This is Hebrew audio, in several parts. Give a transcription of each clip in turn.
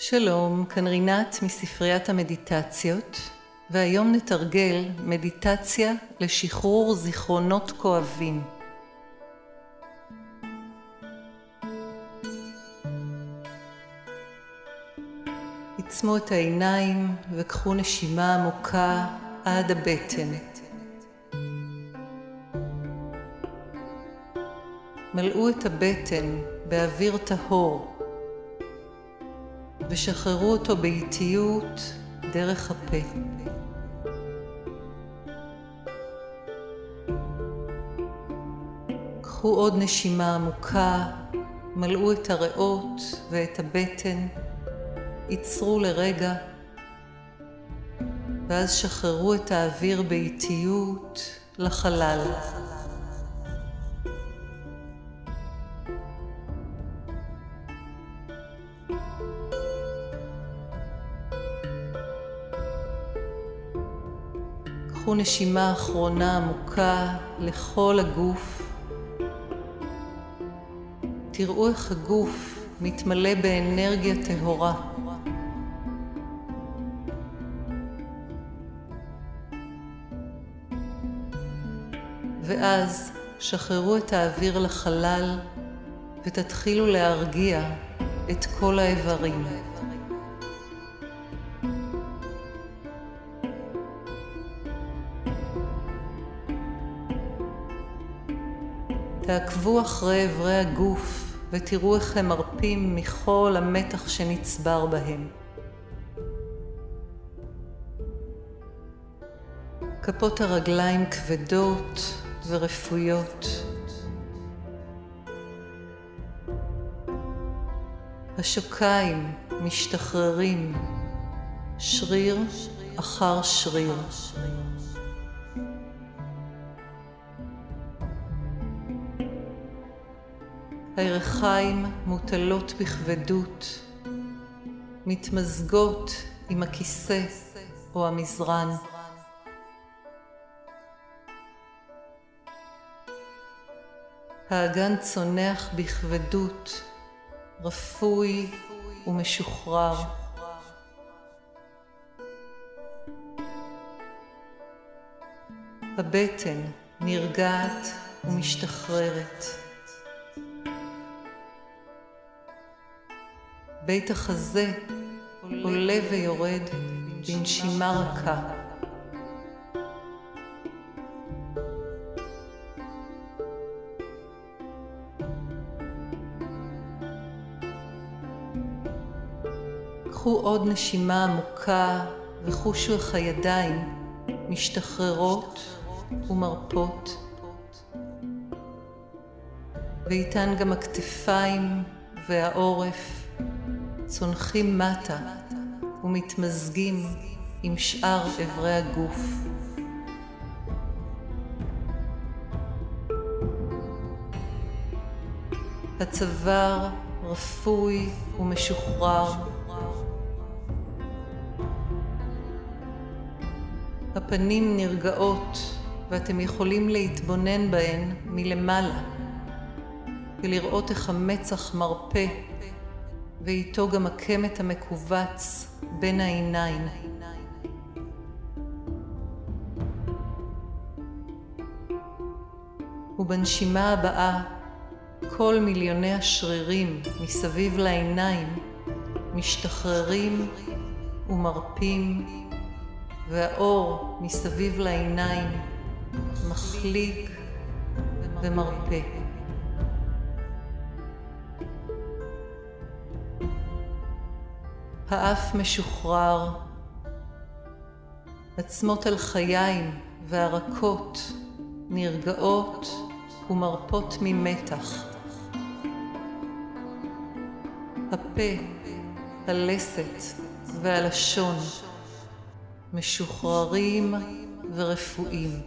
שלום, כאן רינת מספריית המדיטציות, והיום נתרגל מדיטציה לשחרור זיכרונות כואבים. עצמו את העיניים וקחו נשימה עמוקה עד הבטן. מלאו את הבטן באוויר טהור ושחררו אותו באיטיות דרך הפה. קחו עוד נשימה עמוקה, מלאו את הריאות ואת הבטן, עצרו לרגע, ואז שחררו את האוויר באיטיות לחלל. קחו נשימה אחרונה עמוקה לכל הגוף. תראו איך הגוף מתמלא באנרגיה טהורה. ואז שחררו את האוויר לחלל ותתחילו להרגיע את כל האיברים. תעקבו אחרי אברי הגוף ותראו איך הם מרפים מכל המתח שנצבר בהם. כפות הרגליים כבדות ורפויות. השוקיים משתחררים שריר אחר שריר. הירכיים מוטלות בכבדות, מתמזגות עם הכיסא או המזרן. האגן צונח בכבדות, רפוי ומשוחרר. הבטן נרגעת ומשתחררת. בית החזה עולה ויורד בנשימה רכה. קחו עוד נשימה עמוקה וחושו איך הידיים משתחררות ומרפות, ואיתן גם הכתפיים והעורף צונחים מטה ומתמזגים עם שאר אברי הגוף. הצוואר רפוי ומשוחרר. הפנים נרגעות ואתם יכולים להתבונן בהן מלמעלה ולראות איך המצח מרפה ואיתו גם הקמת המכווץ בין העיניים. ובנשימה הבאה כל מיליוני השרירים מסביב לעיניים משתחררים ומרפים, והאור מסביב לעיניים מחליק ומרפה. האף משוחרר, עצמות הלחיים והרכות נרגעות ומרפות ממתח. הפה, הלסת והלשון משוחררים ורפואיים.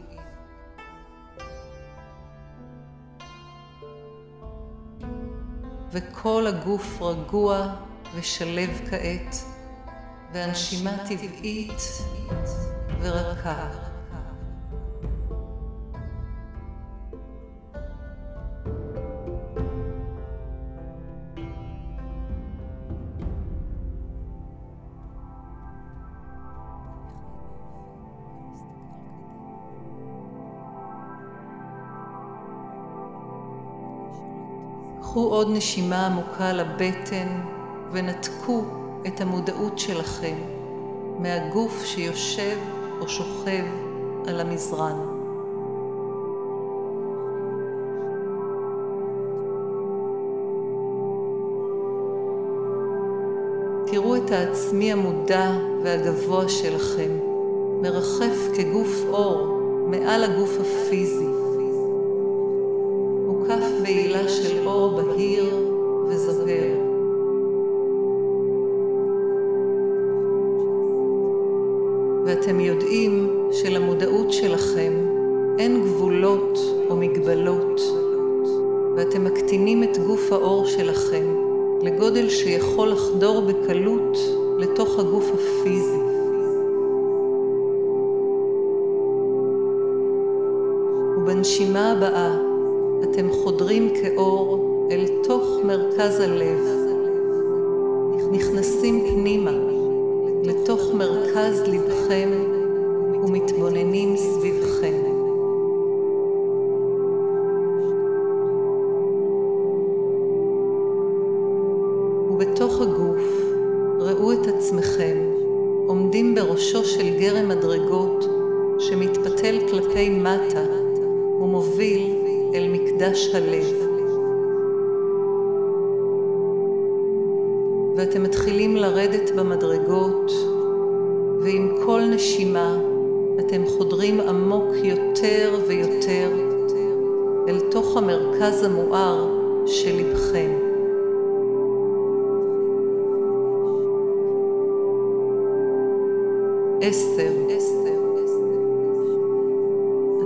וכל הגוף רגוע ושלב כעת, והנשימה טבעית ורכה. קחו עוד נשימה עמוקה לבטן. ונתקו את המודעות שלכם מהגוף שיושב או שוכב על המזרן. תראו את העצמי המודע והגבוה שלכם, מרחף כגוף אור מעל הגוף הפיזי. מוקף בעילה של אור בהיר ואתם יודעים שלמודעות שלכם אין גבולות או מגבלות, ואתם מקטינים את גוף האור שלכם לגודל שיכול לחדור בקלות לתוך הגוף הפיזי. ובנשימה הבאה אתם חודרים כאור אל תוך מרכז הלב, נכנסים פנימה לתוך מרכז לבכם ומתבוננים סביבכם. ובתוך הגוף ראו את עצמכם עומדים בראשו של גרם מדרגות שמתפתל כלפי מטה ומוביל אל מקדש הלב. ואתם מתחילים לרדת במדרגות, ועם כל נשימה אתם חודרים עמוק יותר ויותר אל תוך המרכז המואר של לבכם. עשר.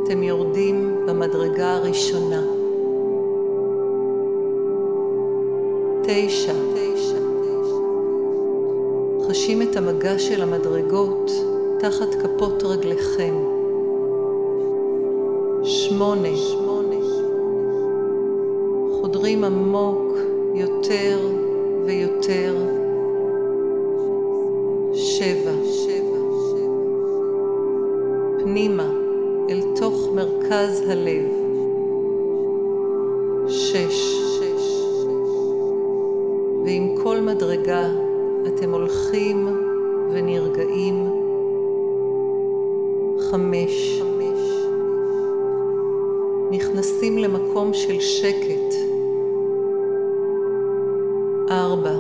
אתם יורדים במדרגה הראשונה. תשע. חשים את המגע של המדרגות תחת כפות רגליכם. שמונה. חודרים עמוק יותר ויותר. שבע. פנימה אל תוך מרכז הלב. שש. ועם כל מדרגה אתם הולכים ונרגעים. חמש. נכנסים למקום של שקט. ארבע.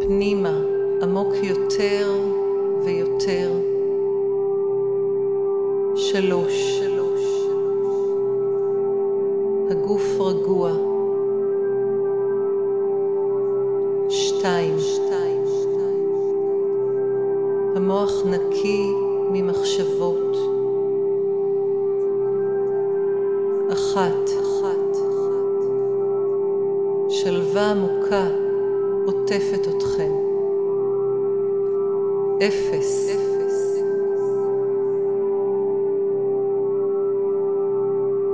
פנימה, עמוק יותר ויותר. שלוש. הגוף רגוע. המוח נקי ממחשבות. אחת. שלווה עמוקה עוטפת אתכם. אפס.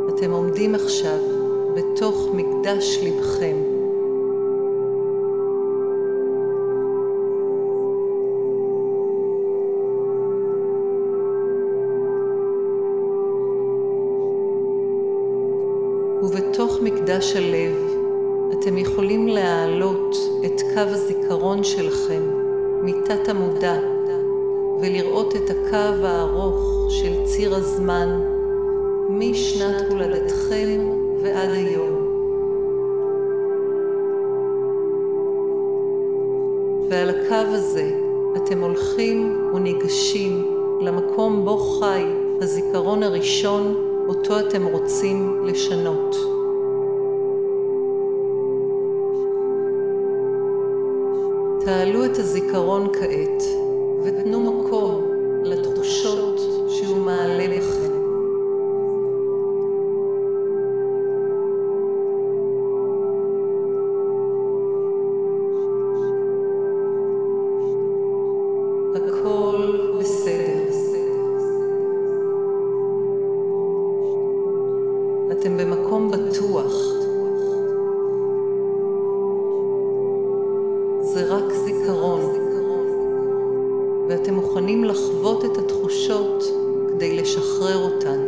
אתם עומדים עכשיו בתוך מקדש לבכם. מקדש הלב אתם יכולים להעלות את קו הזיכרון שלכם מתת המודע ולראות את הקו הארוך של ציר הזמן משנת הולדתכם ועד היום. ועל הקו הזה אתם הולכים וניגשים למקום בו חי הזיכרון הראשון אותו אתם רוצים לשנות. את הזיכרון כעת ותנו מקום לתחושות שהוא מעלה בסדר. אתם במקום בטוח. לחוות את התחושות כדי לשחרר אותן.